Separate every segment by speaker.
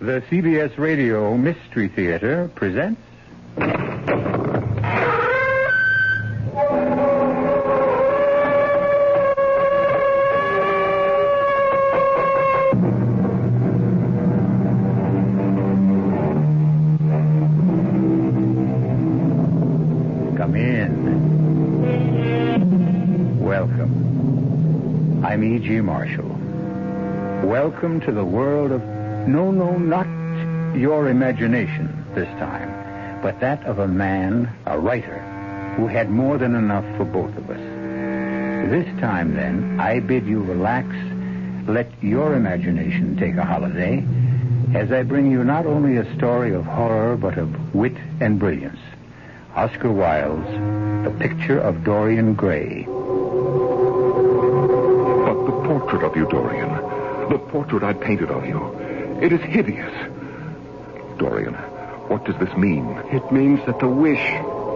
Speaker 1: The CBS Radio Mystery Theater presents. Come in. Welcome. I'm E.G. Marshall. Welcome to the world. No, no, not your imagination this time, but that of a man, a writer, who had more than enough for both of us. This time, then, I bid you relax, let your imagination take a holiday, as I bring you not only a story of horror, but of wit and brilliance. Oscar Wilde's The Picture of Dorian Gray.
Speaker 2: But the portrait of you, Dorian. The portrait I painted of you. It is hideous. Dorian, what does this mean?
Speaker 3: It means that the wish,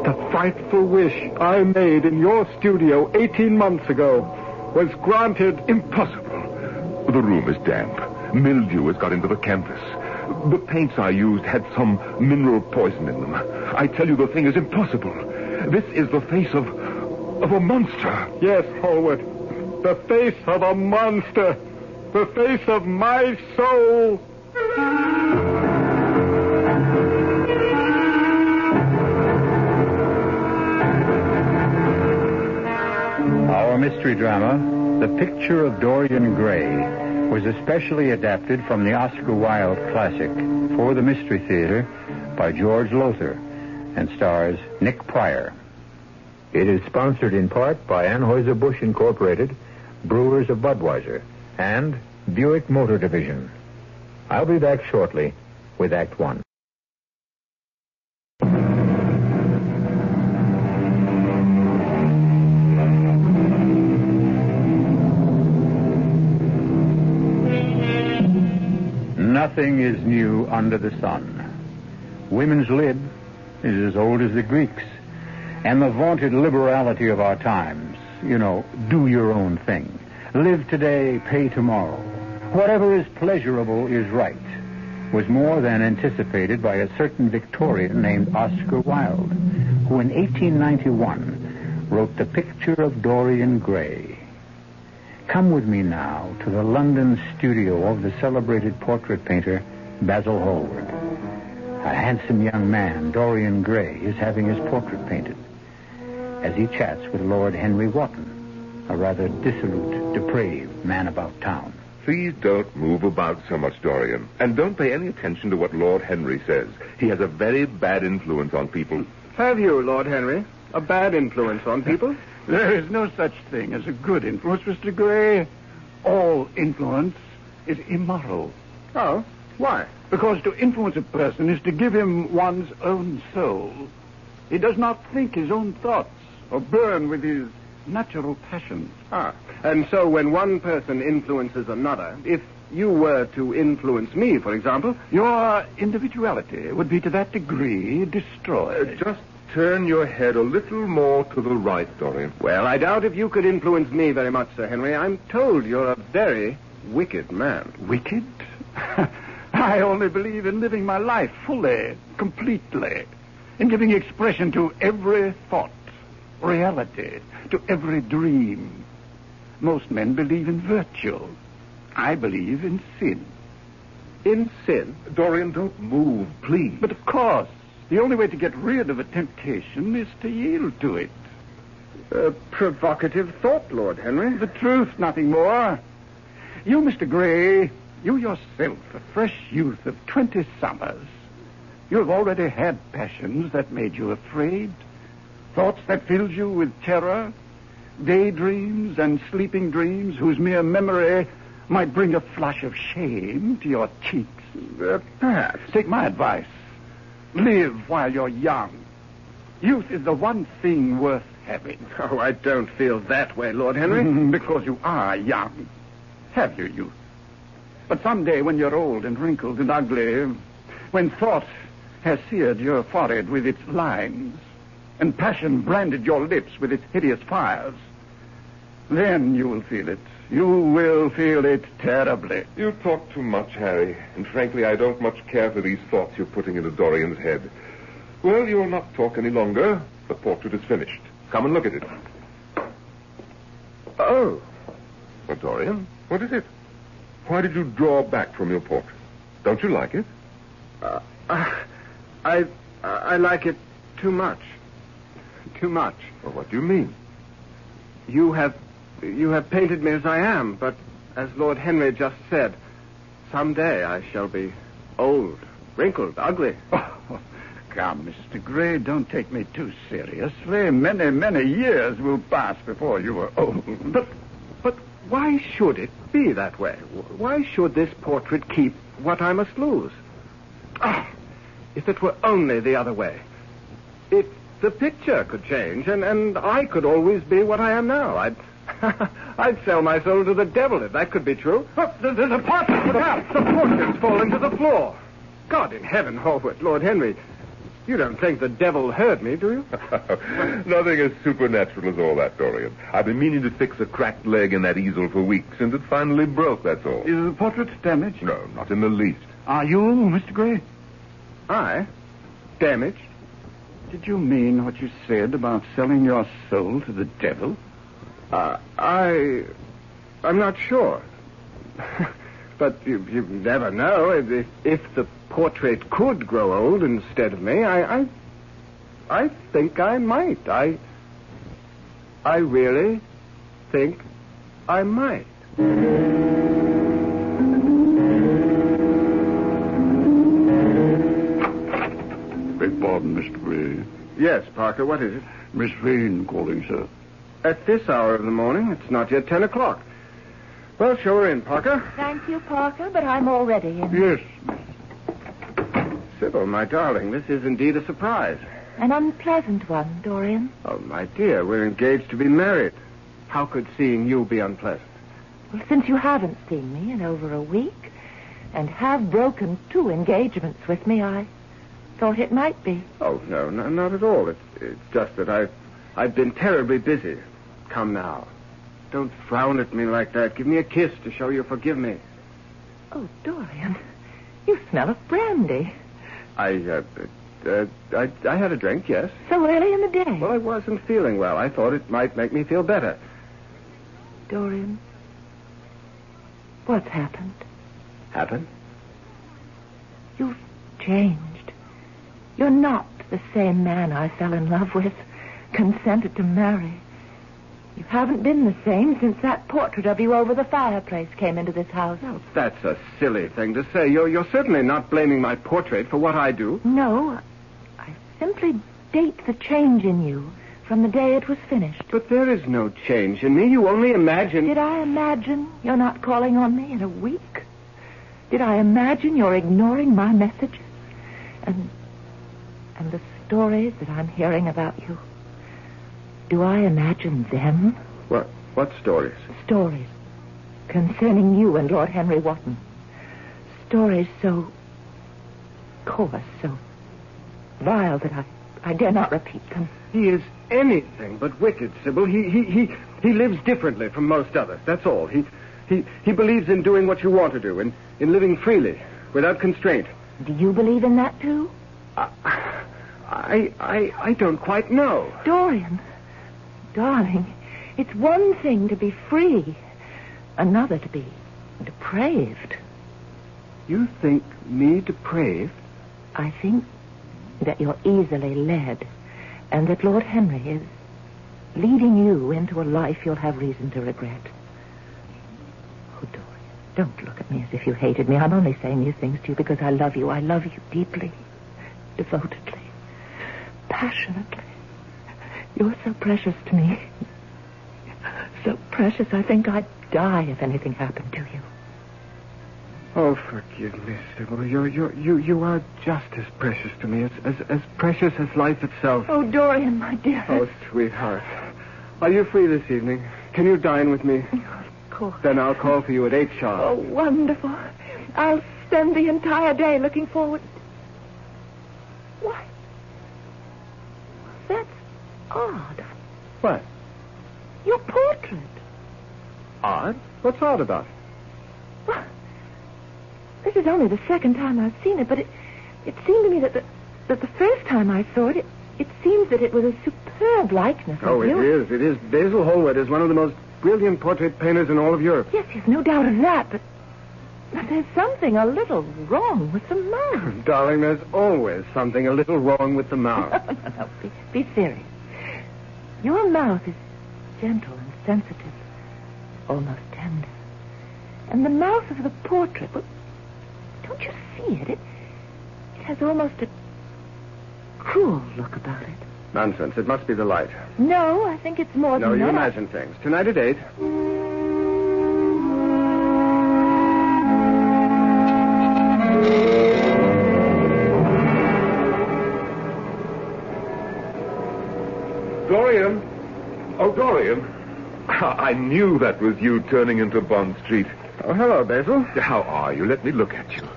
Speaker 3: the frightful wish I made in your studio 18 months ago was granted.
Speaker 2: Impossible. The room is damp. Mildew has got into the canvas. The paints I used had some mineral poison in them. I tell you, the thing is impossible. This is the face of. of a monster.
Speaker 3: Yes, Hallward. The face of a monster. The face of my soul.
Speaker 1: Our mystery drama, The Picture of Dorian Gray, was especially adapted from the Oscar Wilde classic for the Mystery Theater by George Lowther and stars Nick Pryor. It is sponsored in part by Anheuser-Busch Incorporated, Brewers of Budweiser, and Buick Motor Division. I'll be back shortly with Act One. Nothing is new under the sun. Women's lib is as old as the Greeks. And the vaunted liberality of our times, you know, do your own thing. Live today, pay tomorrow. Whatever is pleasurable is right, was more than anticipated by a certain Victorian named Oscar Wilde, who in 1891 wrote The Picture of Dorian Gray. Come with me now to the London studio of the celebrated portrait painter Basil Hallward. A handsome young man, Dorian Gray, is having his portrait painted as he chats with Lord Henry Wotton, a rather dissolute, depraved man about town.
Speaker 2: Please don't move about so much, Dorian. And don't pay any attention to what Lord Henry says. He has a very bad influence on people.
Speaker 3: Have you, Lord Henry, a bad influence on people?
Speaker 4: There is no such thing as a good influence, Mr. Gray. All influence is immoral.
Speaker 3: Oh, why?
Speaker 4: Because to influence a person is to give him one's own soul. He does not think his own thoughts or burn with his natural passions.
Speaker 3: Ah, and so when one person influences another, if you were to influence me, for example,
Speaker 4: Your individuality would be to that degree destroyed.
Speaker 2: Just turn your head a little more to the right, Dorian.
Speaker 3: well, I doubt if you could influence me very much, Sir Henry. I'm told you're a very wicked man.
Speaker 4: Wicked? I only believe in living my life fully, completely, in giving expression to every thought, reality, to every dream. Most men believe in virtue. I believe in sin.
Speaker 3: In sin?
Speaker 2: Dorian, don't move, please.
Speaker 4: But of course, the only way to get rid of a temptation is to yield to it.
Speaker 3: A provocative thought, Lord Henry.
Speaker 4: The truth, nothing more. You, Mr. Gray, you yourself, a fresh youth of 20 summers, you have already had passions that made you afraid, thoughts that filled you with terror, daydreams and sleeping dreams whose mere memory might bring a flush of shame to your cheeks.
Speaker 3: Uh, perhaps.
Speaker 4: Take my advice. Live while you're young. Youth is the one thing worth having.
Speaker 3: Oh, I don't feel that way, Lord Henry.
Speaker 4: because you are young. Have your youth. But someday when you're old and wrinkled and ugly, when thought has seared your forehead with its lines, and passion branded your lips with its hideous fires, then you will feel it. You will feel it terribly.
Speaker 2: You talk too much, Harry, and frankly, I don't much care for these thoughts you're putting into Dorian's head. Well, you'll not talk any longer. The portrait is finished. Come and look at it.
Speaker 3: Oh.
Speaker 2: Well, Dorian, what is it? Why did you draw back from your portrait? Don't you like it?
Speaker 3: Uh, I, I like it too much. Too much.
Speaker 2: Well, what do you mean?
Speaker 3: You have, you have painted me as I am, but as Lord Henry just said, someday I shall be old, wrinkled, ugly.
Speaker 4: Oh, come, Mr. Gray, don't take me too seriously. Many, many years will pass before you are old.
Speaker 3: But, but why should it be that way? Why should this portrait keep what I must lose? Ah, if it were only the other way. If the picture could change, and, and I could always be what I am now, I'd, I'd sell my soul to the devil if that could be true. Oh, there's a portrait! Look out! The portrait's falling to the floor. God in heaven, Hallward, Lord Henry, you don't think the devil heard me, do you?
Speaker 2: Nothing as supernatural as all that, Dorian. I've been meaning to fix a cracked leg in that easel for weeks, and it finally broke, that's all.
Speaker 4: Is the portrait damaged?
Speaker 2: No, not in the least.
Speaker 4: Are you, Mr. Gray?
Speaker 3: I? Damaged?
Speaker 4: Did you mean what you said about selling your soul to the devil?
Speaker 3: Uh, I. I'm not sure. but you, you never know. If, if the portrait could grow old instead of me, I, I. I think I might. I. I really think I might.
Speaker 4: Pardon, Mr. Gray.
Speaker 3: Yes, Parker, what is it?
Speaker 4: Miss Vane calling, sir.
Speaker 3: At this hour of the morning, it's not yet ten o'clock. Well, show her in, Parker.
Speaker 5: Thank you, Parker, but I'm already in.
Speaker 4: Yes. miss.
Speaker 3: Sybil, my darling, this is indeed a surprise.
Speaker 5: An unpleasant one, Dorian.
Speaker 3: Oh, my dear, we're engaged to be married. How could seeing you be unpleasant?
Speaker 5: Well, since you haven't seen me in over a week and have broken two engagements with me, I thought it might be.
Speaker 3: Oh, no, no not at all. It's, it's just that I've, I've been terribly busy. Come now. Don't frown at me like that. Give me a kiss to show you forgive me.
Speaker 5: Oh, Dorian, you smell of brandy.
Speaker 3: I, uh, uh, I, I had a drink, yes.
Speaker 5: So early in the day.
Speaker 3: Well, I wasn't feeling well. I thought it might make me feel better.
Speaker 5: Dorian, what's happened?
Speaker 3: Happened?
Speaker 5: You've changed. You're not the same man I fell in love with, consented to marry. You haven't been the same since that portrait of you over the fireplace came into this house.
Speaker 3: Now, that's a silly thing to say. You're, you're certainly not blaming my portrait for what I do.
Speaker 5: No, I simply date the change in you from the day it was finished.
Speaker 3: But there is no change in me. You only imagine.
Speaker 5: Did I imagine you're not calling on me in a week? Did I imagine you're ignoring my messages? And and the stories that I'm hearing about you. Do I imagine them?
Speaker 3: What? What stories?
Speaker 5: Stories concerning you and Lord Henry Wotton. Stories so coarse, so vile that I, I dare not repeat them.
Speaker 3: He is anything but wicked, Sybil. He, he, he, he lives differently from most others. That's all. He, he, he believes in doing what you want to do, in, in living freely, without constraint.
Speaker 5: Do you believe in that too?
Speaker 3: I, I, I I don't quite know.
Speaker 5: Dorian, darling, it's one thing to be free, another to be depraved.
Speaker 3: You think me depraved?
Speaker 5: I think that you're easily led, and that Lord Henry is leading you into a life you'll have reason to regret. Oh, Dorian, don't look at me as if you hated me. I'm only saying these things to you because I love you. I love you deeply, devotedly, passionately. You're so precious to me. So precious, I think I'd die if anything happened to you.
Speaker 3: Oh, forgive me, Sybil. You're, you're, you, you are just as precious to me, as, as, as precious as life itself.
Speaker 5: Oh, Dorian, my dear.
Speaker 3: Oh, sweetheart. Are you free this evening? Can you dine with me?
Speaker 5: Of course.
Speaker 3: Then I'll call for you at 8 sharp.
Speaker 5: Oh, wonderful. I'll spend the entire day looking forward. Why? Odd.
Speaker 3: What?
Speaker 5: Your portrait.
Speaker 3: Odd? What's odd about it?
Speaker 5: Well, this is only the second time I've seen it, but it, it seemed to me that the, that the first time I saw it, it, it seems that it was a superb likeness
Speaker 3: Oh,
Speaker 5: of
Speaker 3: it
Speaker 5: you.
Speaker 3: is. It is. Basil Hallward is one of the most brilliant portrait painters in all of Europe.
Speaker 5: Yes, yes, no doubt of that, but, but there's something a little wrong with the mouth.
Speaker 3: Darling, there's always something a little wrong with the mouth.
Speaker 5: no, no, no, be, be serious. Your mouth is gentle and sensitive, almost tender. And the mouth of the portrait, well, don't you see it? It, it has almost a cruel look about it.
Speaker 3: Nonsense. It must be the light.
Speaker 5: No, I think it's more
Speaker 3: no,
Speaker 5: than that.
Speaker 3: No, you imagine things. Tonight at 8.
Speaker 2: Dorian. I knew that was you turning into Bond Street.
Speaker 3: Oh, hello, Basil.
Speaker 2: How are you? Let me look at you.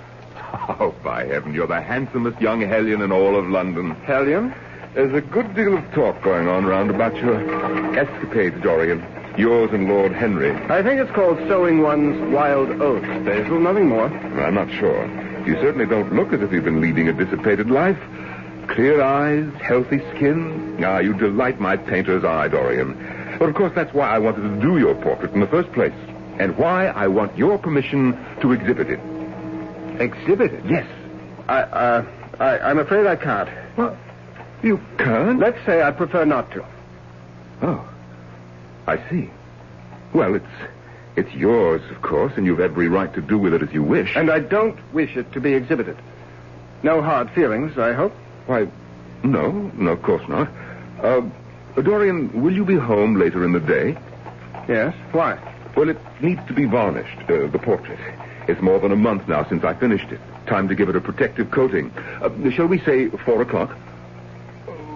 Speaker 2: Oh, by heaven, you're the handsomest young hellion in all of London.
Speaker 3: Hellion?
Speaker 2: There's a good deal of talk going on round about your escapades, Dorian. Yours and Lord Henry.
Speaker 3: I think it's called sowing one's wild oats, Basil. Nothing more.
Speaker 2: I'm not sure. You certainly don't look as if you've been leading a dissipated life. Clear eyes, healthy skin. Ah, you delight my painter's eye, Dorian. But of course, that's why I wanted to do your portrait in the first place. And why I want your permission to exhibit it.
Speaker 3: Exhibit it?
Speaker 2: Yes.
Speaker 3: I, uh, I, I'm afraid I can't.
Speaker 2: Well, you can't?
Speaker 3: Let's say I prefer not to.
Speaker 2: Oh, I see. Well, it's it's yours, of course, and you've every right to do with it as you wish.
Speaker 3: And I don't wish it to be exhibited. No hard feelings, I hope.
Speaker 2: Why, no, no, of course not. Uh, Dorian, will you be home later in the day?
Speaker 3: Yes. Why?
Speaker 2: Well, it needs to be varnished, uh, the portrait. It's more than a month now since I finished it. Time to give it a protective coating. Uh, shall we say four o'clock?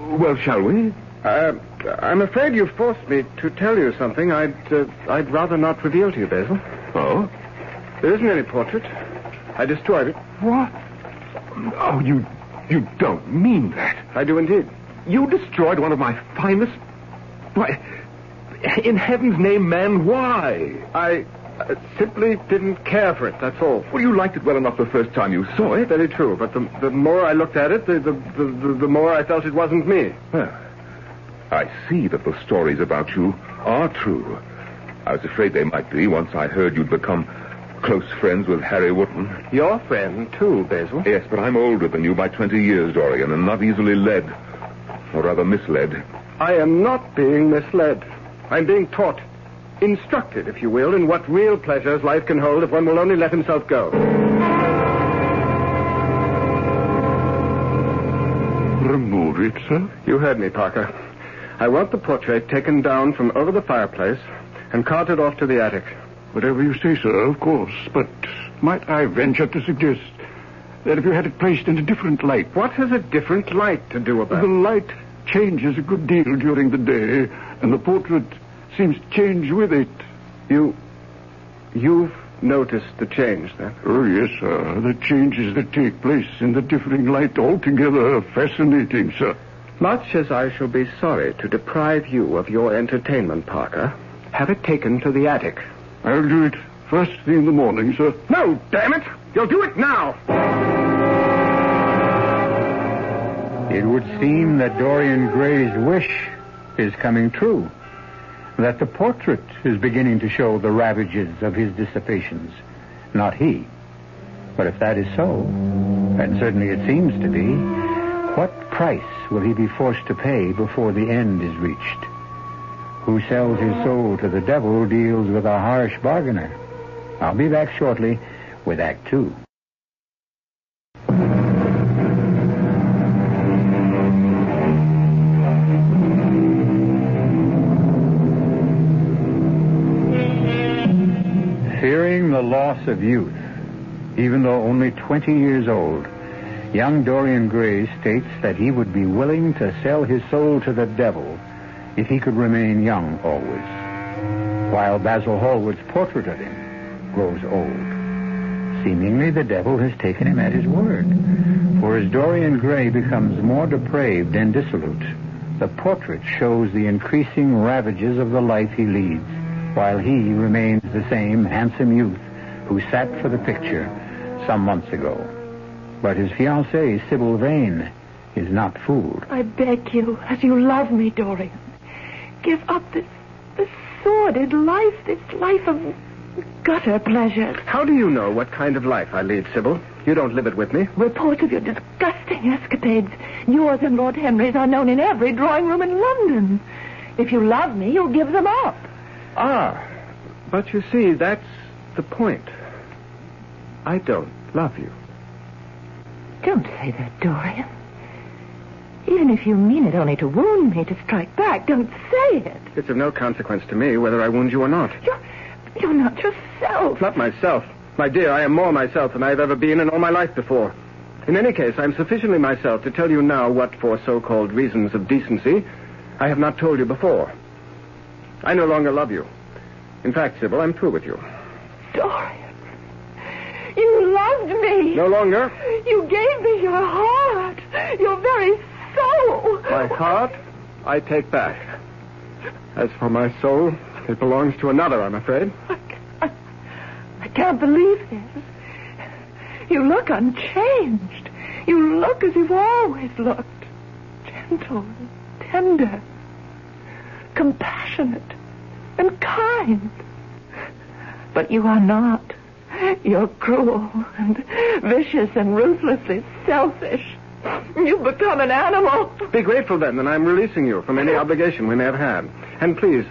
Speaker 2: Well, shall we?
Speaker 3: Uh, I'm afraid you've forced me to tell you something I'd, uh, I'd rather not reveal to you, Basil.
Speaker 2: Oh?
Speaker 3: There isn't any portrait. I destroyed it.
Speaker 2: What? Oh, you you don't mean that.
Speaker 3: I do indeed.
Speaker 2: You destroyed one of my finest. Why, in heaven's name, man, why?
Speaker 3: I uh, simply didn't care for it, that's all.
Speaker 2: Well, you liked it well enough the first time you saw it.
Speaker 3: Very true, but the, the more I looked at it, the, the, the, the more I felt it wasn't me.
Speaker 2: Well, I see that the stories about you are true. I was afraid they might be once I heard you'd become close friends with Harry Wotton.
Speaker 3: Your friend, too, Basil.
Speaker 2: Yes, but I'm older than you by 20 years, Dorian, and not easily led. Or rather, misled.
Speaker 3: I am not being misled. I'm being taught, instructed, if you will, in what real pleasures life can hold if one will only let himself go.
Speaker 4: Remove it, sir?
Speaker 3: You heard me, Parker. I want the portrait taken down from over the fireplace and carted off to the attic.
Speaker 4: Whatever you say, sir, of course. But might I venture to suggest that if you had it placed in a different light,
Speaker 3: What has a different light to do with
Speaker 4: the light changes a good deal during the day, and the portrait seems to change with it.
Speaker 3: You. You've noticed the change, then?
Speaker 4: Oh, yes, sir. The changes that take place in the differing light altogether fascinating, sir.
Speaker 3: Much as I shall be sorry to deprive you of your entertainment, Parker, have it taken to the attic.
Speaker 4: I'll do it first thing in the morning, sir.
Speaker 3: No, damn it! You'll do it now!
Speaker 1: It would seem that Dorian Gray's wish is coming true. That the portrait is beginning to show the ravages of his dissipations, not he. But if that is so, and certainly it seems to be, what price will he be forced to pay before the end is reached? Who sells his soul to the devil deals with a harsh bargainer. I'll be back shortly with Act Two. Fearing the loss of youth, even though only 20 years old, young Dorian Gray states that he would be willing to sell his soul to the devil if he could remain young always, while Basil Hallward's portrait of him grows old. Seemingly the devil has taken him at his word, for as Dorian Gray becomes more depraved and dissolute, the portrait shows the increasing ravages of the life he leads, while he remains the same handsome youth who sat for the picture some months ago. But his fiancée, Sybil Vane, is not fooled.
Speaker 5: I beg you, as you love me, Dorian, give up this, this sordid life, this life of gutter pleasures.
Speaker 3: How do you know what kind of life I lead, Sybil? You don't live it with me.
Speaker 5: Reports of your disgusting escapades, yours and Lord Henry's, are known in every drawing room in London. If you love me, you'll give them up.
Speaker 3: Ah, but you see, that's the point. I don't love you.
Speaker 5: Don't say that, Dorian. Even if you mean it only to wound me, to strike back, don't say it.
Speaker 3: It's of no consequence to me whether I wound you or not.
Speaker 5: You're, you're not yourself.
Speaker 3: Not myself. My dear, I am more myself than I've ever been in all my life before. In any case, I'm sufficiently myself to tell you now what, for so-called reasons of decency, I have not told you before. I no longer love you. In fact, Sybil, I'm through with you.
Speaker 5: Dorian, you loved me.
Speaker 3: No longer.
Speaker 5: You gave me your heart, your very soul.
Speaker 3: My heart, I take back. As for my soul, it belongs to another, I'm afraid.
Speaker 5: I, I can't believe this. You look unchanged. You look as you've always looked. Gentle, tender, compassionate, and kind. But you are not. You're cruel and vicious and ruthlessly selfish. You've become an animal.
Speaker 3: Be grateful then that I'm releasing you from any obligation we may have had. And please,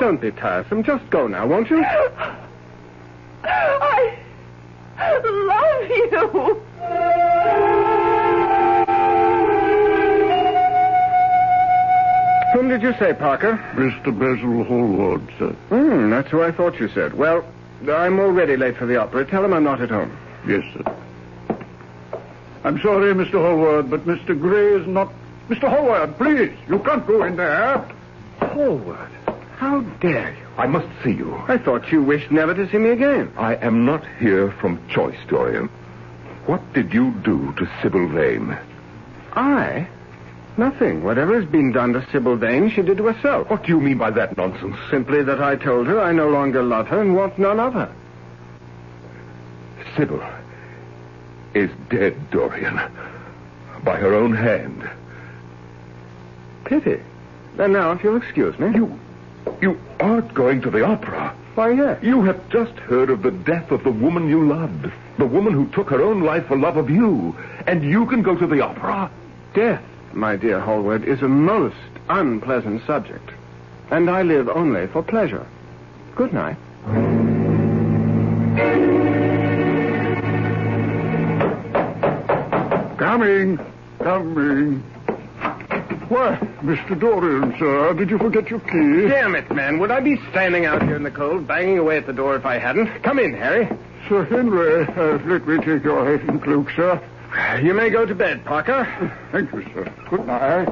Speaker 3: don't be tiresome. Just go now, won't you?
Speaker 5: I love you.
Speaker 3: Whom did you say, Parker?
Speaker 4: Mr. Basil Hallward, sir.
Speaker 3: Hmm, that's who I thought you said. Well, I'm already late for the opera. Tell him I'm not at home.
Speaker 4: Yes, sir. I'm sorry, Mr. Hallward, but Mr. Gray is not. Mr. Hallward, please, you can't go in there.
Speaker 3: Hallward, how dare you?
Speaker 2: I must see you.
Speaker 3: I thought you wished never to see me again.
Speaker 2: I am not here from choice, Dorian. What did you do to Sybil Vane?
Speaker 3: I? Nothing. Whatever has been done to Sybil Vane, she did to herself.
Speaker 2: What do you mean by that nonsense?
Speaker 3: Simply that I told her I no longer love her and want none of her.
Speaker 2: Sybil is dead, Dorian. By her own hand.
Speaker 3: Pity. And now, if you'll excuse me.
Speaker 2: You. You aren't going to the opera.
Speaker 3: Why, yes.
Speaker 2: You have just heard of the death of the woman you loved. The woman who took her own life for love of you. And you can go to the opera?
Speaker 3: Death, my dear Hallward, is a most unpleasant subject. And I live only for pleasure. Good night.
Speaker 4: Coming. Coming. Why, Mr. Dorian, sir, did you forget your key?
Speaker 3: Damn it, man. Would I be standing out here in the cold, banging away at the door if I hadn't? Come in, Harry.
Speaker 4: Sir Henry, uh, let me take your hat and cloak, sir.
Speaker 3: You may go to bed, Parker.
Speaker 4: Thank you, sir. Good night.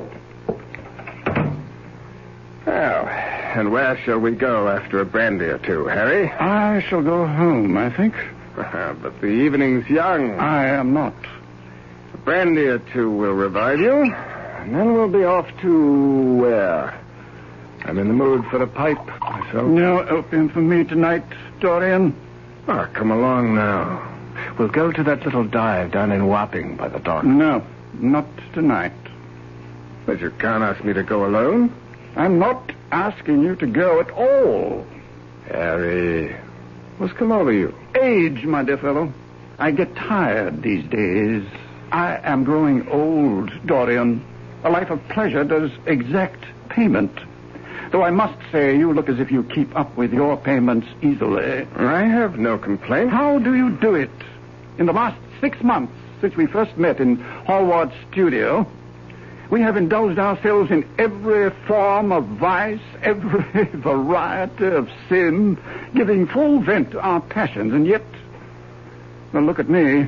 Speaker 3: Well, and where shall we go after a brandy or two, Harry?
Speaker 4: I shall go home, I think.
Speaker 3: but the evening's young.
Speaker 4: I am not.
Speaker 3: A brandy or two will revive you, and then we'll be off to where? I'm in the mood for a pipe myself.
Speaker 4: No opium for me tonight, Dorian.
Speaker 3: Ah, come along now. We'll go to that little dive down in Wapping by the dock.
Speaker 4: No, not tonight.
Speaker 3: But you can't ask me to go alone.
Speaker 4: I'm not asking you to go at all.
Speaker 3: Harry, what's come over you?
Speaker 4: Age, my dear fellow. I get tired these days. I am growing old, Dorian. A life of pleasure does exact payment. Though I must say, you look as if you keep up with your payments easily.
Speaker 3: I have no complaint.
Speaker 4: How do you do it? In the last six months, since we first met in Hallward's studio, we have indulged ourselves in every form of vice, every variety of sin, giving full vent to our passions, and yet, well, look at me.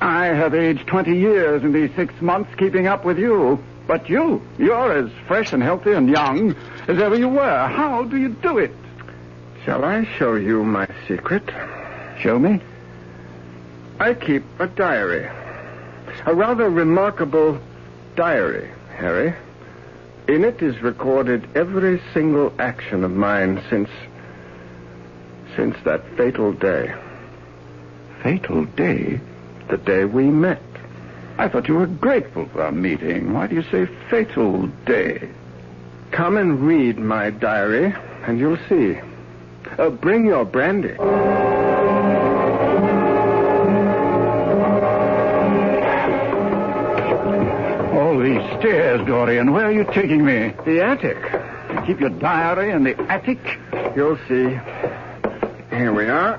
Speaker 4: I have aged 20 years in these six months keeping up with you. But you, you're as fresh and healthy and young as ever you were. How do you do it?
Speaker 3: Shall I show you my secret?
Speaker 4: Show me.
Speaker 3: I keep a diary. A rather remarkable diary, Harry. In it is recorded every single action of mine since. Since that fatal day.
Speaker 4: Fatal day?
Speaker 3: The day we met.
Speaker 4: I thought you were grateful for our meeting. Why do you say fatal day?
Speaker 3: Come and read my diary, and you'll see. Uh, bring your brandy.
Speaker 4: All these stairs, Dorian. Where are you taking me?
Speaker 3: The attic.
Speaker 4: You keep your diary in the attic?
Speaker 3: You'll see. Here we are.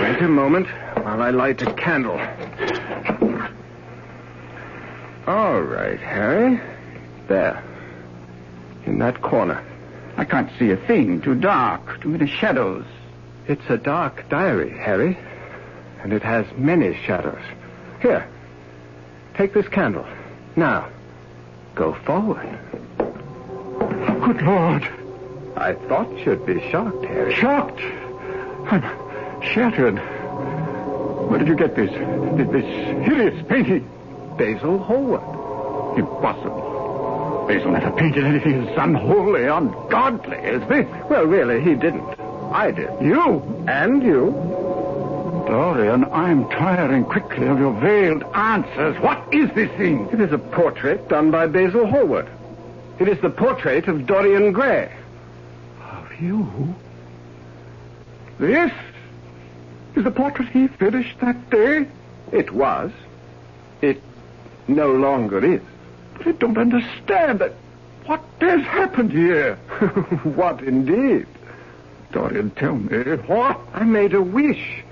Speaker 3: Wait a moment while I light a candle. All right, Harry. There. In that corner.
Speaker 4: I can't see a thing. Too dark. Too many shadows.
Speaker 3: It's a dark diary, Harry. And it has many shadows. Here. Take this candle. Now, go forward.
Speaker 4: Good Lord.
Speaker 3: I thought you'd be shocked, Harry.
Speaker 4: Shocked. I'm shattered. Where did you get this? This hideous painting?
Speaker 3: Basil Hallward.
Speaker 4: Impossible. Basil never painted anything as unholy, ungodly as this.
Speaker 3: Well, really, he didn't. I did.
Speaker 4: You?
Speaker 3: And you.
Speaker 4: Dorian, I'm tiring quickly of your veiled answers. What is this thing?
Speaker 3: It is a portrait done by Basil Hallward. It is the portrait of Dorian Gray.
Speaker 4: Of you? This is the portrait he finished that day?
Speaker 3: It was. It no longer is.
Speaker 4: But I don't understand that. What has happened here?
Speaker 3: what indeed?
Speaker 4: Dorian, tell me what?
Speaker 3: I made a wish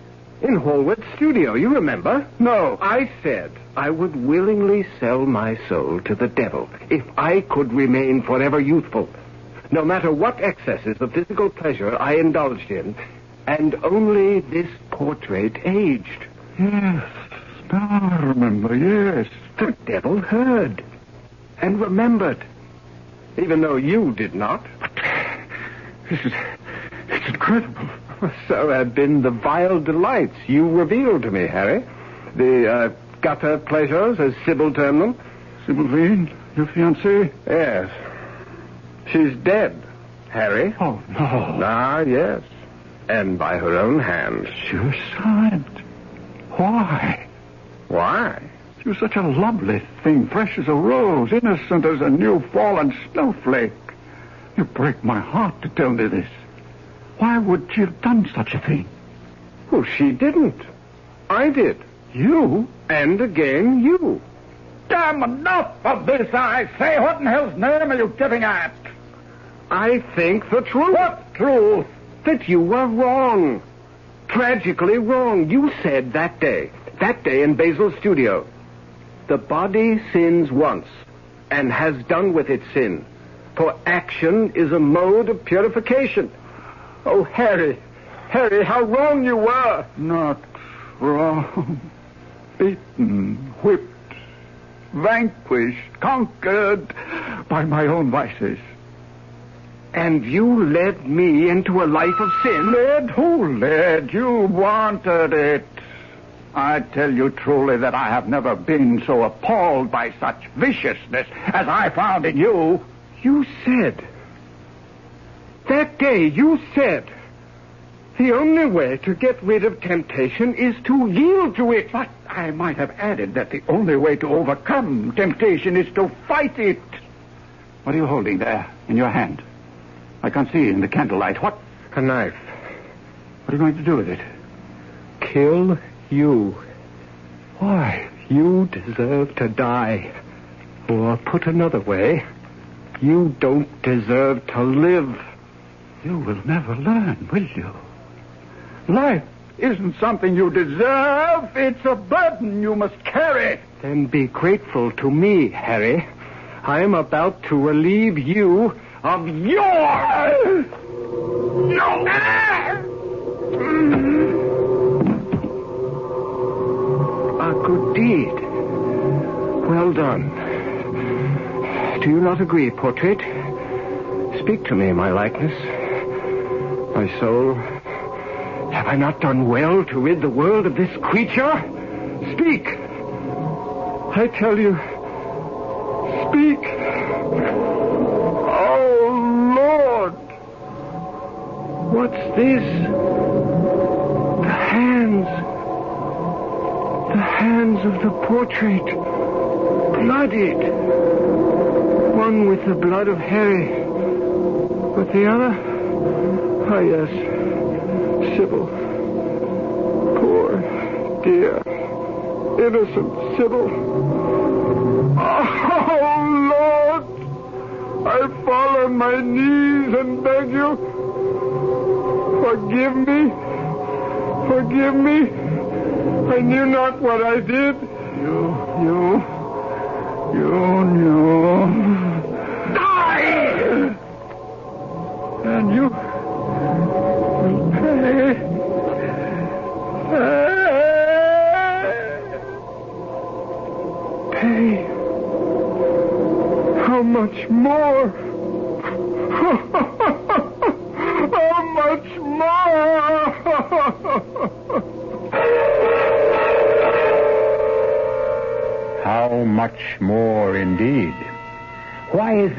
Speaker 3: in Hallward's studio, you remember?
Speaker 4: No.
Speaker 3: I said I would willingly sell my soul to the devil if I could remain forever youthful, no matter what excesses of physical pleasure I indulged in, and only this portrait aged.
Speaker 4: Yes. Now I remember, yes.
Speaker 3: The devil heard and remembered, even though you did not.
Speaker 4: But this is. It's incredible.
Speaker 3: So have been the vile delights you revealed to me, Harry. The uh, gutter pleasures, as Sybil termed them.
Speaker 4: Sybil Vane, your fiancée?
Speaker 3: Yes. She's dead, Harry.
Speaker 4: Oh, no.
Speaker 3: Ah, yes. And by her own hand.
Speaker 4: Suicide? Why?
Speaker 3: Why?
Speaker 4: She was such a lovely thing, fresh as a rose, innocent as a new fallen snowflake. You break my heart to tell me this. Why would she have done such a thing?
Speaker 3: Well, she didn't. I did.
Speaker 4: You?
Speaker 3: And again, you.
Speaker 4: Damn enough of this, I say. What in hell's name are you getting at?
Speaker 3: I think the truth.
Speaker 4: What truth?
Speaker 3: That you were wrong. Tragically wrong. You said that day, that day in Basil's studio, the body sins once and has done with its sin. For action is a mode of purification. Oh, Harry, Harry, how wrong you were.
Speaker 4: Not wrong. Beaten, whipped, vanquished, conquered by my own vices.
Speaker 3: And you led me into a life of sin?
Speaker 4: Led? Who led? You wanted it. I tell you truly that I have never been so appalled by such viciousness as I found in you.
Speaker 3: You said. That day you said. The only way to get rid of temptation is to yield to it.
Speaker 4: But I might have added that the only way to overcome temptation is to fight it. What are you holding there in your hand? I can't see in the candlelight. What?
Speaker 3: A knife.
Speaker 4: What are you going to do with it?
Speaker 3: Kill you.
Speaker 4: Why?
Speaker 3: You deserve to die. Or put another way, you don't deserve to live.
Speaker 4: You will never learn, will you? Life isn't something you deserve. It's a burden you must carry.
Speaker 3: Then be grateful to me, Harry. I am about to relieve you of your. No! A good deed. Well done. Do you not agree, portrait? Speak to me, my likeness. My soul. Have I not done well to rid the world of this creature? Speak. I tell you. Speak. What's this? The hands. The hands of the portrait. Blooded. One with the blood of Harry. But the other? Ah, yes. Sybil. Poor, dear, innocent Sybil. Oh, Lord! I fall on my knees and beg you. Forgive me. Forgive me. I knew not what I did. You, you, you knew.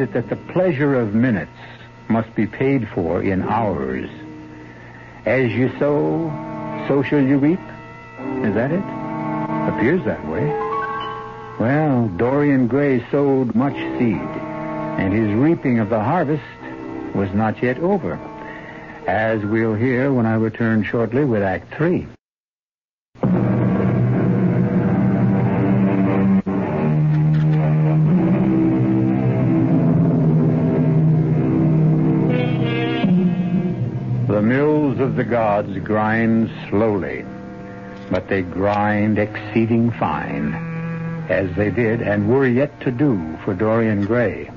Speaker 1: It that the pleasure of minutes must be paid for in hours? As you sow, so shall you reap? Is that it? Appears that way. Well, Dorian Gray sowed much seed, and his reaping of the harvest was not yet over, as we'll hear when I return shortly with Act Three. Grind slowly, but they grind exceeding fine, as they did and were yet to do for Dorian Gray.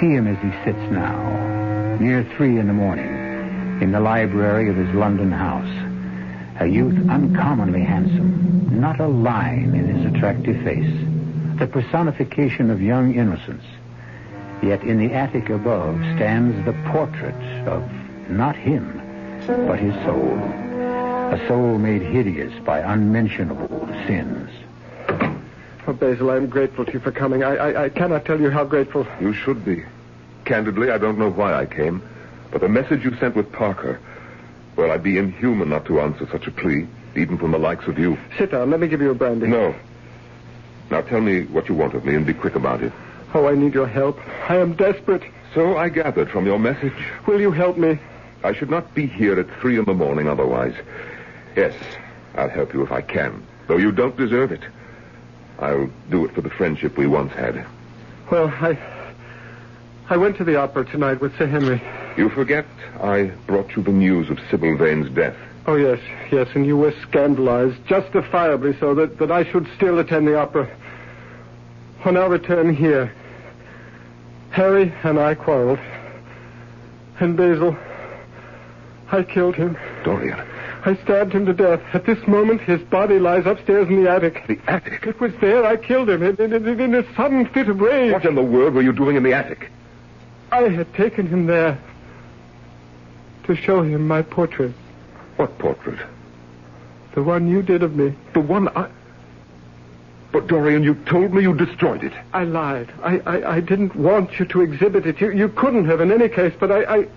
Speaker 1: See him as he sits now, near three in the morning, in the library of his London house. A youth uncommonly handsome, not a line in his attractive face, the personification of young innocence. Yet in the attic above stands the portrait of not him, but his soul. A soul made hideous by unmentionable sins.
Speaker 3: Oh, Basil, I'm grateful to you for coming. I, I, I cannot tell you how grateful.
Speaker 2: You should be. Candidly, I don't know why I came, but the message you sent with Parker, well, I'd be inhuman not to answer such a plea, even from the likes of you.
Speaker 3: Sit down. Let me give you a brandy.
Speaker 2: No. Now tell me what you want of me and be quick about it.
Speaker 3: Oh, I need your help. I am desperate.
Speaker 2: So I gathered from your message.
Speaker 3: Will you help me?
Speaker 2: I should not be here at three in the morning otherwise. Yes, I'll help you if I can, though you don't deserve it. I'll do it for the friendship we once had.
Speaker 3: Well, I. I went to the opera tonight with Sir Henry.
Speaker 2: You forget I brought you the news of Sybil Vane's death.
Speaker 3: Oh, yes, yes, and you were scandalized, justifiably so, that, that I should still attend the opera. On our return here, Harry and I quarreled. And Basil, I killed him.
Speaker 2: Dorian.
Speaker 3: I stabbed him to death. At this moment, his body lies upstairs in the attic.
Speaker 2: The attic?
Speaker 3: It was there I killed him, in, in, in, a sudden fit of rage.
Speaker 2: What in the world were you doing in the attic?
Speaker 3: I had taken him there to show him my portrait.
Speaker 2: What portrait?
Speaker 3: The one you did of me.
Speaker 2: The one I. But, Dorian, you told me you destroyed it.
Speaker 3: I lied. I, I, I didn't want you to exhibit it. You, you couldn't have in any case, but I, I.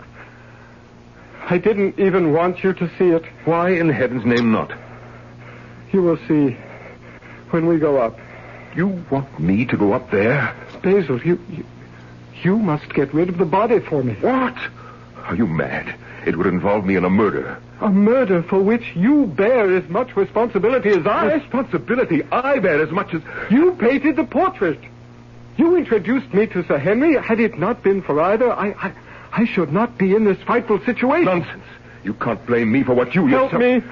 Speaker 3: I didn't even want you to see it.
Speaker 2: Why in heaven's name not?
Speaker 3: You will see when we go up.
Speaker 2: You want me to go up there?
Speaker 3: Basil, you, you, you must get rid of the body for me.
Speaker 2: What? Are you mad? It would involve me in a murder.
Speaker 3: A murder for which you bear as much responsibility as I.
Speaker 2: Responsibility I bear as much as.
Speaker 3: You painted the portrait. You introduced me to Sir Henry. Had it not been for either, I, I, I should not be in this frightful situation.
Speaker 2: Nonsense. You can't blame me for what you
Speaker 3: Help
Speaker 2: yourself...
Speaker 3: me.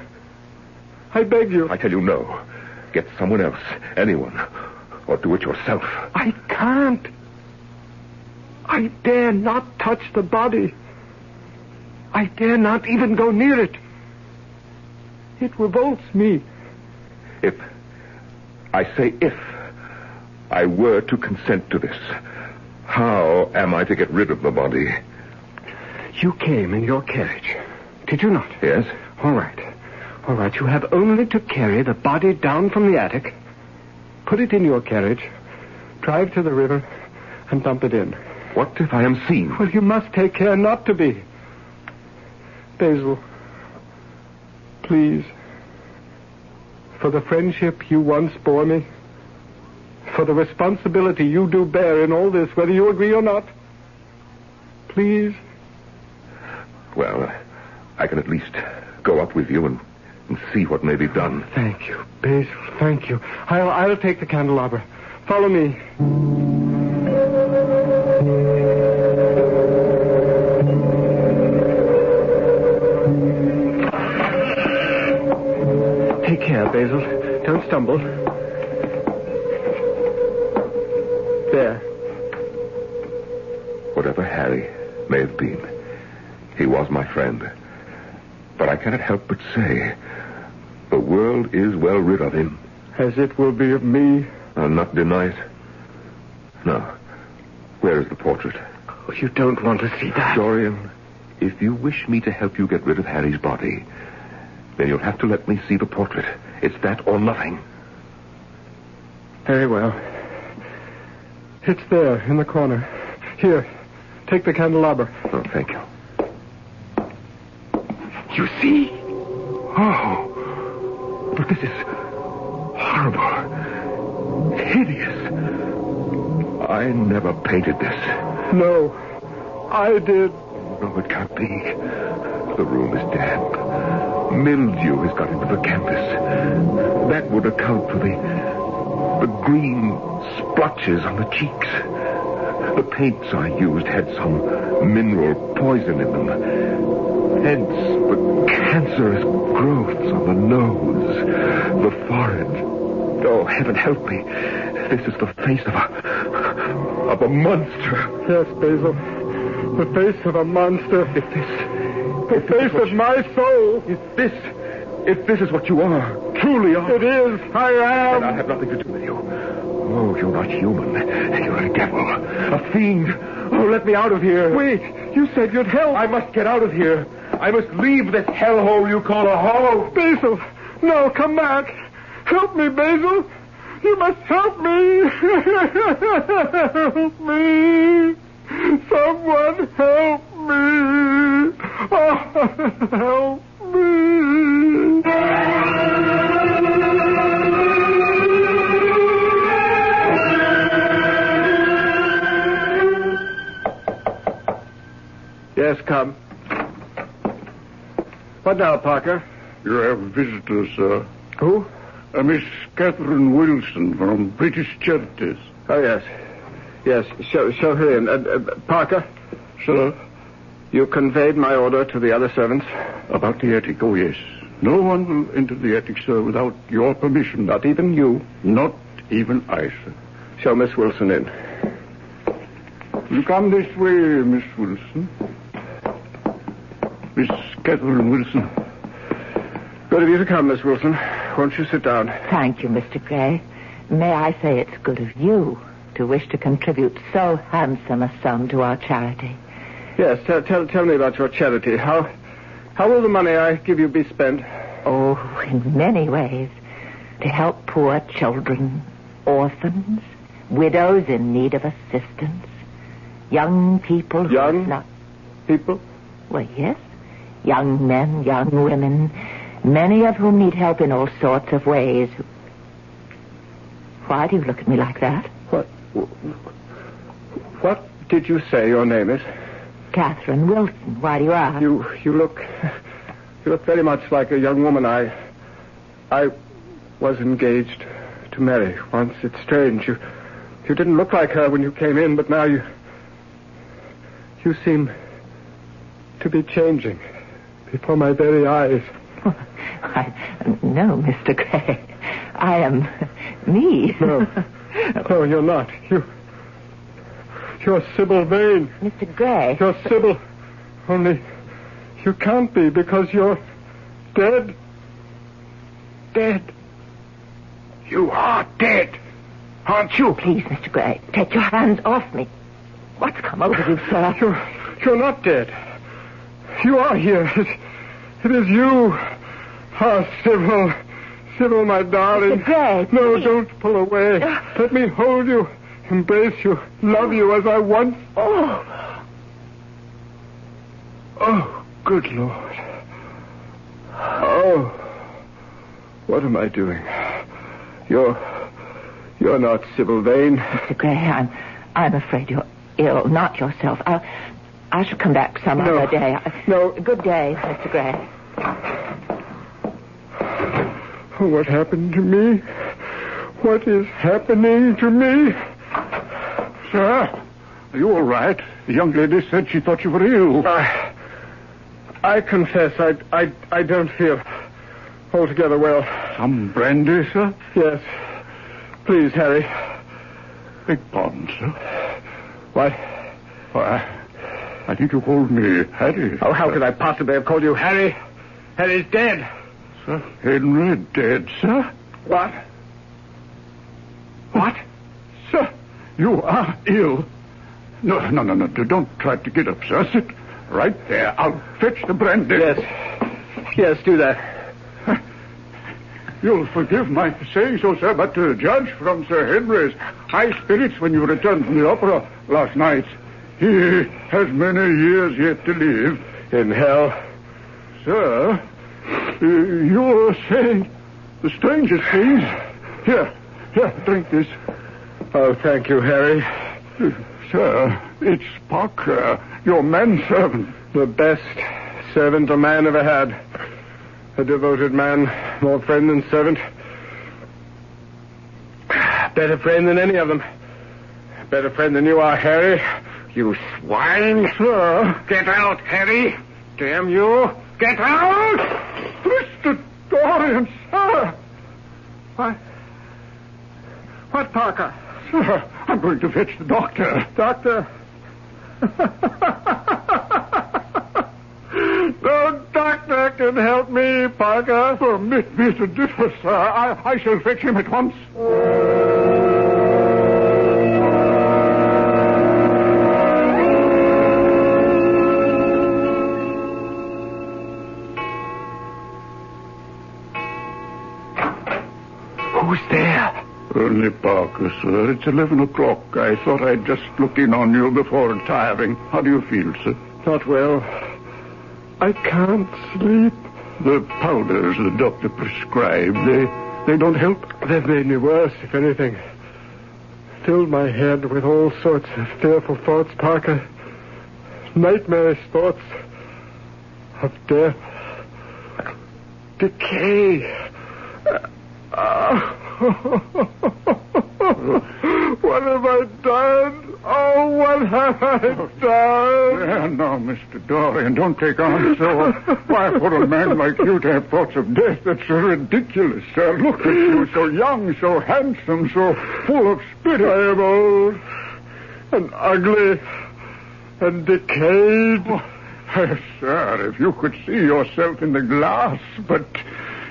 Speaker 3: I beg you.
Speaker 2: I tell you no. Get someone else, anyone, or do it yourself.
Speaker 3: I can't. I dare not touch the body. I dare not even go near it. It revolts me.
Speaker 2: If, I say if, I were to consent to this, how am I to get rid of the body?
Speaker 3: You came in your carriage, did you not?
Speaker 2: Yes?
Speaker 3: All right. All right. You have only to carry the body down from the attic, put it in your carriage, drive to the river, and dump it in.
Speaker 2: What if I am seen?
Speaker 3: Well, you must take care not to be. Basil, please, for the friendship you once bore me, for the responsibility you do bear in all this, whether you agree or not, please.
Speaker 2: Well, I can at least go up with you and, and see what may be done.
Speaker 3: Thank you, Basil. Thank you. I'll, I'll take the candelabra. Follow me. Take care, Basil. Don't stumble.
Speaker 2: Was my friend. But I cannot help but say, the world is well rid of him.
Speaker 3: As it will be of me.
Speaker 2: I'll not deny it. Now, where is the portrait?
Speaker 3: Oh, you don't want to see that.
Speaker 2: Dorian, if you wish me to help you get rid of Harry's body, then you'll have to let me see the portrait. It's that or nothing.
Speaker 3: Very well. It's there in the corner. Here, take the candelabra.
Speaker 2: Oh, thank you. You see? Oh, but this is horrible. Hideous. I never painted this.
Speaker 3: No, I did.
Speaker 2: No, it can't be. The room is damp. Mildew has got into the canvas. That would account for the the green splotches on the cheeks. The paints I used had some mineral poison in them. Hence the cancerous growths on the nose, the forehead. Oh, heaven help me. This is the face of a of a monster.
Speaker 3: Yes, Basil. The face of a monster.
Speaker 2: If this
Speaker 3: The face of my soul.
Speaker 2: if this if this is what you are, truly are.
Speaker 3: It is. I
Speaker 2: Then I
Speaker 3: am.
Speaker 2: have nothing to do with you. Oh, you're not human. You're a devil. A fiend. Oh, let me out of here.
Speaker 3: Wait. You said you'd help.
Speaker 2: I must get out of here. I must leave this hellhole you call a home.
Speaker 3: Basil. No, come back. Help me, Basil. You must help me. help me. Someone help me. Oh, help me. Yes, come. What now, Parker?
Speaker 4: You have visitors, sir.
Speaker 3: Who?
Speaker 4: A Miss Catherine Wilson from British Charities.
Speaker 3: Oh, yes. Yes, show, show her in. Uh, uh, Parker,
Speaker 4: Sir,
Speaker 3: you conveyed my order to the other servants.
Speaker 4: about the attic. Oh, yes. No one will enter the attic, sir, without your permission.
Speaker 3: Not even you.
Speaker 4: Not even I, sir.
Speaker 3: Show Miss Wilson in.
Speaker 4: You come this way, Miss Wilson. Miss Catherine Wilson.
Speaker 3: Good of you to come, Miss Wilson. Won't you sit down?
Speaker 5: Thank you, Mr. Gray. May I say it's good of you to wish to contribute so handsome a sum to our charity.
Speaker 3: Yes, tell, tell, tell me about your charity. How, how will the money I give you be spent?
Speaker 5: Oh, in many ways. To help poor children, orphans, widows in need of assistance, young people
Speaker 3: Young?
Speaker 5: not.
Speaker 3: People?
Speaker 5: Well, yes. Young men, young women, many of whom need help in all sorts of ways. Why do you look at me like that?
Speaker 3: What? What did you say your name is?
Speaker 5: Catherine Wilson. Why do you ask?
Speaker 3: You, you look, you look very much like a young woman I, I was engaged to marry once. It's strange. You, you didn't look like her when you came in, but now you, you seem to be changing before my very eyes.
Speaker 5: I, no, Mr. Gray. I am me.
Speaker 3: No. No, you're not. You, you're Sybil Vane.
Speaker 5: Mr. Gray.
Speaker 3: You're Sybil. Only you can't be because you're dead. Dead.
Speaker 4: You are dead, aren't you?
Speaker 5: Please, Mr. Gray, take your hands off me. What's come over you, sir?
Speaker 3: You're, you're not dead. You are here. It, it is you. Ah, Sybil. Sybil, my darling.
Speaker 5: Mr. Gray,
Speaker 3: No,
Speaker 5: please.
Speaker 3: don't pull away. Let me hold you, embrace you, love you as I once.
Speaker 5: Oh,
Speaker 3: Oh, good Lord. Oh, what am I doing? You're, you're not Sybil Vane.
Speaker 5: Mr. Gray, I'm, I'm afraid you're ill, not yourself. I'll, I shall come back some
Speaker 3: No.
Speaker 5: other day.
Speaker 3: No.
Speaker 5: Good day, Mr. Gray.
Speaker 3: What happened to me? What is happening to me?
Speaker 4: Sir, are you all right? The young lady said she thought you were ill.
Speaker 3: I, I confess I, I, I don't feel altogether well.
Speaker 4: Some brandy, sir?
Speaker 3: Yes. Please, Harry.
Speaker 4: Beg pardon, sir.
Speaker 3: What?
Speaker 4: Why, I think you called me Harry.
Speaker 3: Oh, how could I possibly have called you Harry? Harry's dead.
Speaker 4: Sir Henry dead, sir?
Speaker 3: What? What?
Speaker 4: Sir, you are ill. No, no, no, no. Don't try to get up, sir. Sit right there. I'll fetch the brandy.
Speaker 3: Yes. Yes, do that.
Speaker 4: You'll forgive my saying so, sir, but to judge from Sir Henry's high spirits when you returned from the opera last night, he has many years yet to live.
Speaker 3: In hell.
Speaker 4: Sir, uh, you're saying the strangest things. Here, here, drink this.
Speaker 3: Oh, thank you, Harry.
Speaker 4: Uh, Sir, it's Parker, your manservant.
Speaker 3: The best servant a man ever had. A devoted man, more friend than servant. Better friend than any of them. Better friend than you are, Harry. You swine.
Speaker 4: Sir,
Speaker 3: Get out, Harry. Damn you. Get out!
Speaker 4: Mr. Dorian, sir.
Speaker 3: What? What, Parker?
Speaker 4: Sir, I'm going to fetch the doctor.
Speaker 3: Doctor? no doctor can help me, Parker.
Speaker 4: Permit me to differ, sir. I, I shall fetch him at once. Only Parker, sir. It's 11 o'clock. I thought I'd just look in on you before retiring. How do you feel, sir?
Speaker 3: Not well. I can't sleep.
Speaker 4: The powders the doctor prescribed, they, they don't help?
Speaker 3: They've made me worse, if anything. Filled my head with all sorts of fearful thoughts, Parker. Nightmarish thoughts of death, decay. Ah. what have I done? Oh, what have I oh, done?
Speaker 4: Yeah, no, Mr. Dorian, don't take on so. Why, for a man like you to have thoughts of death, that's so ridiculous, sir. Look at you, so young, so handsome, so full of spirit.
Speaker 3: I am old and ugly and decayed. Oh.
Speaker 4: Yes, sir, if you could see yourself in the glass, but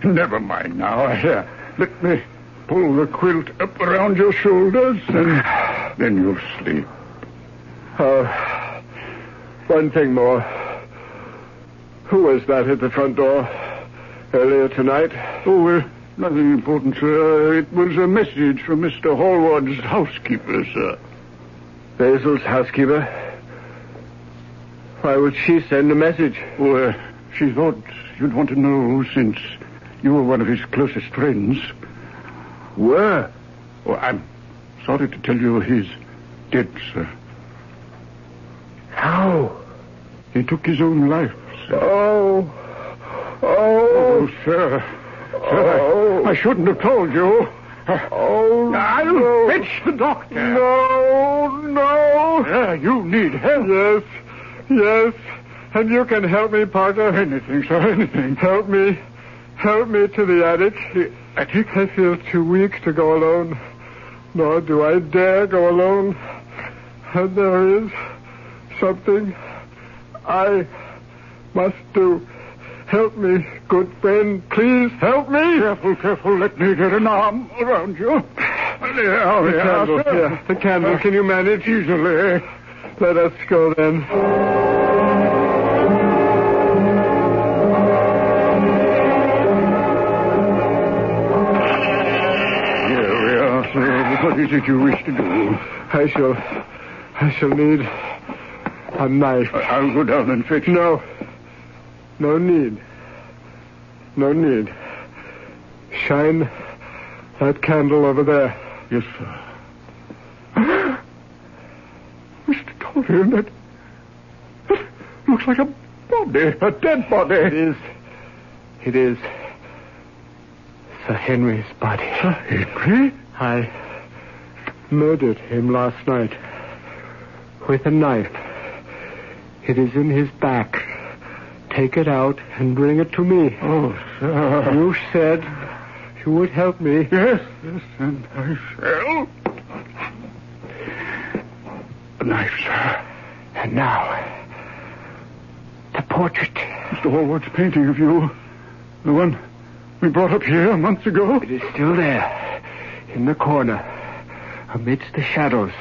Speaker 4: never mind now. Here, let me pull the quilt up around your shoulders, and then you'll sleep.
Speaker 3: Oh, one thing more. Who was that at the front door earlier tonight?
Speaker 4: Oh, uh, nothing important, sir. It was a message from Mr. Hallward's housekeeper, sir.
Speaker 3: Basil's housekeeper. Why would she send a message?
Speaker 4: Oh, uh, she thought you'd want to know since you were one of his closest friends.
Speaker 3: Where?
Speaker 4: Oh, I'm sorry to tell you he's dead, sir.
Speaker 3: How?
Speaker 4: He took his own life, sir.
Speaker 3: Oh.
Speaker 4: Oh,
Speaker 3: Oh.
Speaker 4: sir. Sir,
Speaker 3: Oh.
Speaker 4: I, I shouldn't have told you.
Speaker 3: Oh.
Speaker 4: I'll
Speaker 3: no.
Speaker 4: fetch the doctor.
Speaker 3: No, no.
Speaker 4: Yeah, you need help.
Speaker 3: Yes, yes. And you can help me, Parker.
Speaker 4: Anything, sir, anything.
Speaker 3: Help me. Help me to the attic. The attic? I feel too weak to go alone. Nor do I dare go alone. And there is something I must do. Help me, good friend. Please help me.
Speaker 4: Careful, careful. Let me get an arm around you. There,
Speaker 3: The candle, yeah, the candle. Can you manage?
Speaker 4: Easily.
Speaker 3: Let us go then.
Speaker 4: What is it you wish to do?
Speaker 3: I shall, I shall need a knife.
Speaker 4: I- I'll go down and fetch
Speaker 3: No, no need. No need. Shine that candle over there.
Speaker 4: Yes, sir. Mr. Dorian, that, that looks like a body, a dead body.
Speaker 3: It is. It is. Sir Henry's body.
Speaker 4: Sir Henry?
Speaker 3: I murdered him last night with a knife. It is in his back. Take it out and bring it to me.
Speaker 4: Oh, sir.
Speaker 3: You said you would help me.
Speaker 4: Yes, yes, and I shall. A knife, sir.
Speaker 3: And now, the portrait.
Speaker 4: Mr. Hallward's painting of you. The one we brought up here months ago.
Speaker 3: It is still there, in the corner, amidst the shadows.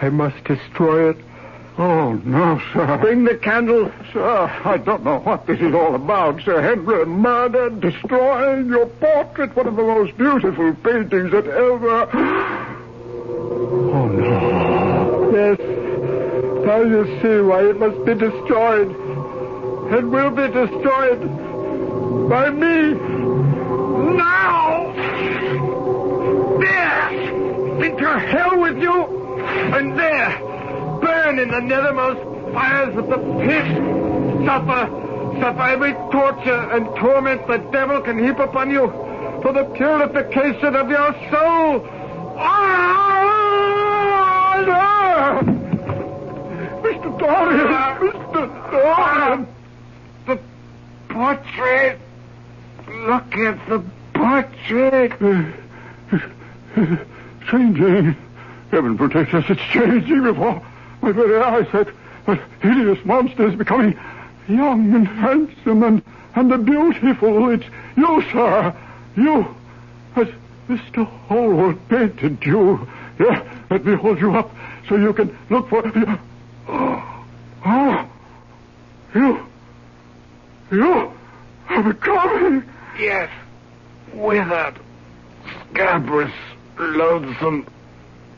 Speaker 3: I must destroy it.
Speaker 4: Oh, no, sir.
Speaker 3: Bring the candle.
Speaker 4: Sir, I don't know what this is all about. Sir Henry murdered, destroying your portrait, one of the most beautiful paintings that ever. Oh, no.
Speaker 3: Yes. Now you see why it must be destroyed. It will be destroyed by me. Now! Into hell with you! And there! Burn in the nethermost fires of the pit! Suffer! Suffer every torture and torment the devil can heap upon you for the purification of your soul! Ah!
Speaker 4: Mr. Dorian! Mr. Dorian!
Speaker 3: The portrait! Look at the portrait!
Speaker 4: Changing. Eh? Heaven protect us, it's changing before my very eyes. That, that hideous monster is becoming young and handsome and, and beautiful. It's you, sir. You. As Mr. Hallward painted you. Here, let me hold you up so you can look for... Oh, oh, you... You are becoming...
Speaker 3: Yes, withered, scabrous, loathsome.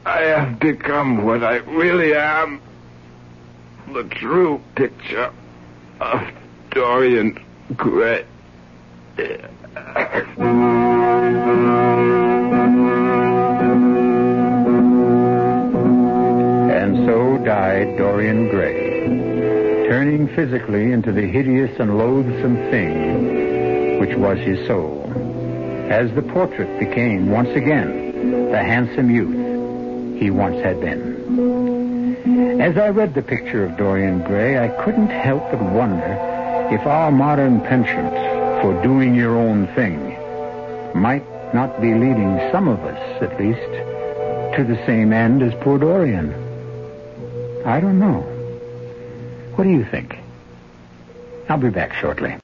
Speaker 3: I have become what I really am. The true picture of Dorian Gray.
Speaker 1: And so died Dorian Gray, turning physically into the hideous and loathsome thing which was his soul, as the portrait became once again the handsome youth he once had been. As I read the picture of Dorian Gray, I couldn't help but wonder if our modern penchant for doing your own thing might not be leading some of us, at least, to the same end as poor Dorian. I don't know. What do you think? I'll be back shortly.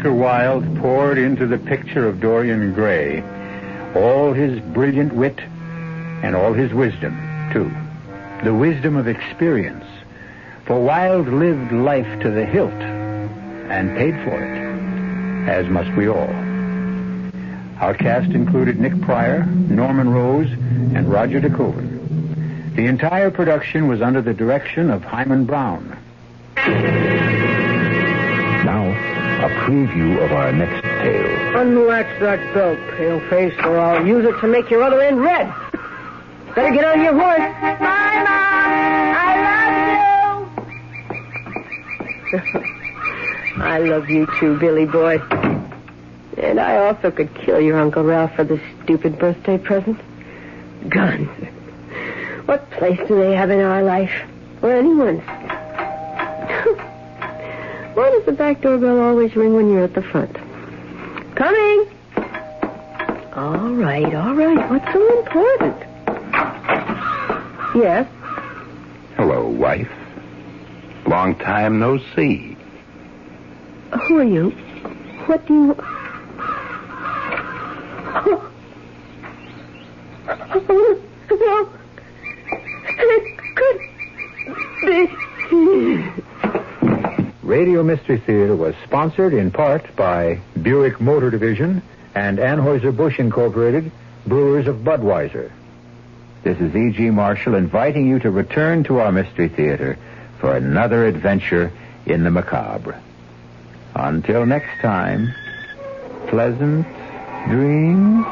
Speaker 1: Oscar Wilde poured into the picture of Dorian Gray all his brilliant wit and all his wisdom, too. The wisdom of experience. For Wilde lived life to the hilt and paid for it, as must we all. Our cast included Nick Pryor, Norman Rose, and Roger De Koven. The entire production was under the direction of Himan Brown.
Speaker 6: Now, a preview of our next tale.
Speaker 7: Unwax that belt, pale face, or I'll use it to make your other end red. Better get on your horse. Bye, Mom. I love you. I love you too, Billy boy. And I also could kill your Uncle Ralph for this stupid birthday present. Guns. What place do they have in our life? Or anyone's? The back doorbell always ring when you're at the front? Coming! All right, all right. What's so important? Yes?
Speaker 6: Hello, wife. Long time no see.
Speaker 7: Who are you? What do you... Oh. Oh, no. It could be.
Speaker 1: Radio Mystery Theater was sponsored in part by Buick Motor Division and Anheuser-Busch Incorporated, brewers of Budweiser. This is E.G. Marshall inviting you to return to our Mystery Theater for another adventure in the macabre. Until next time, pleasant dreams.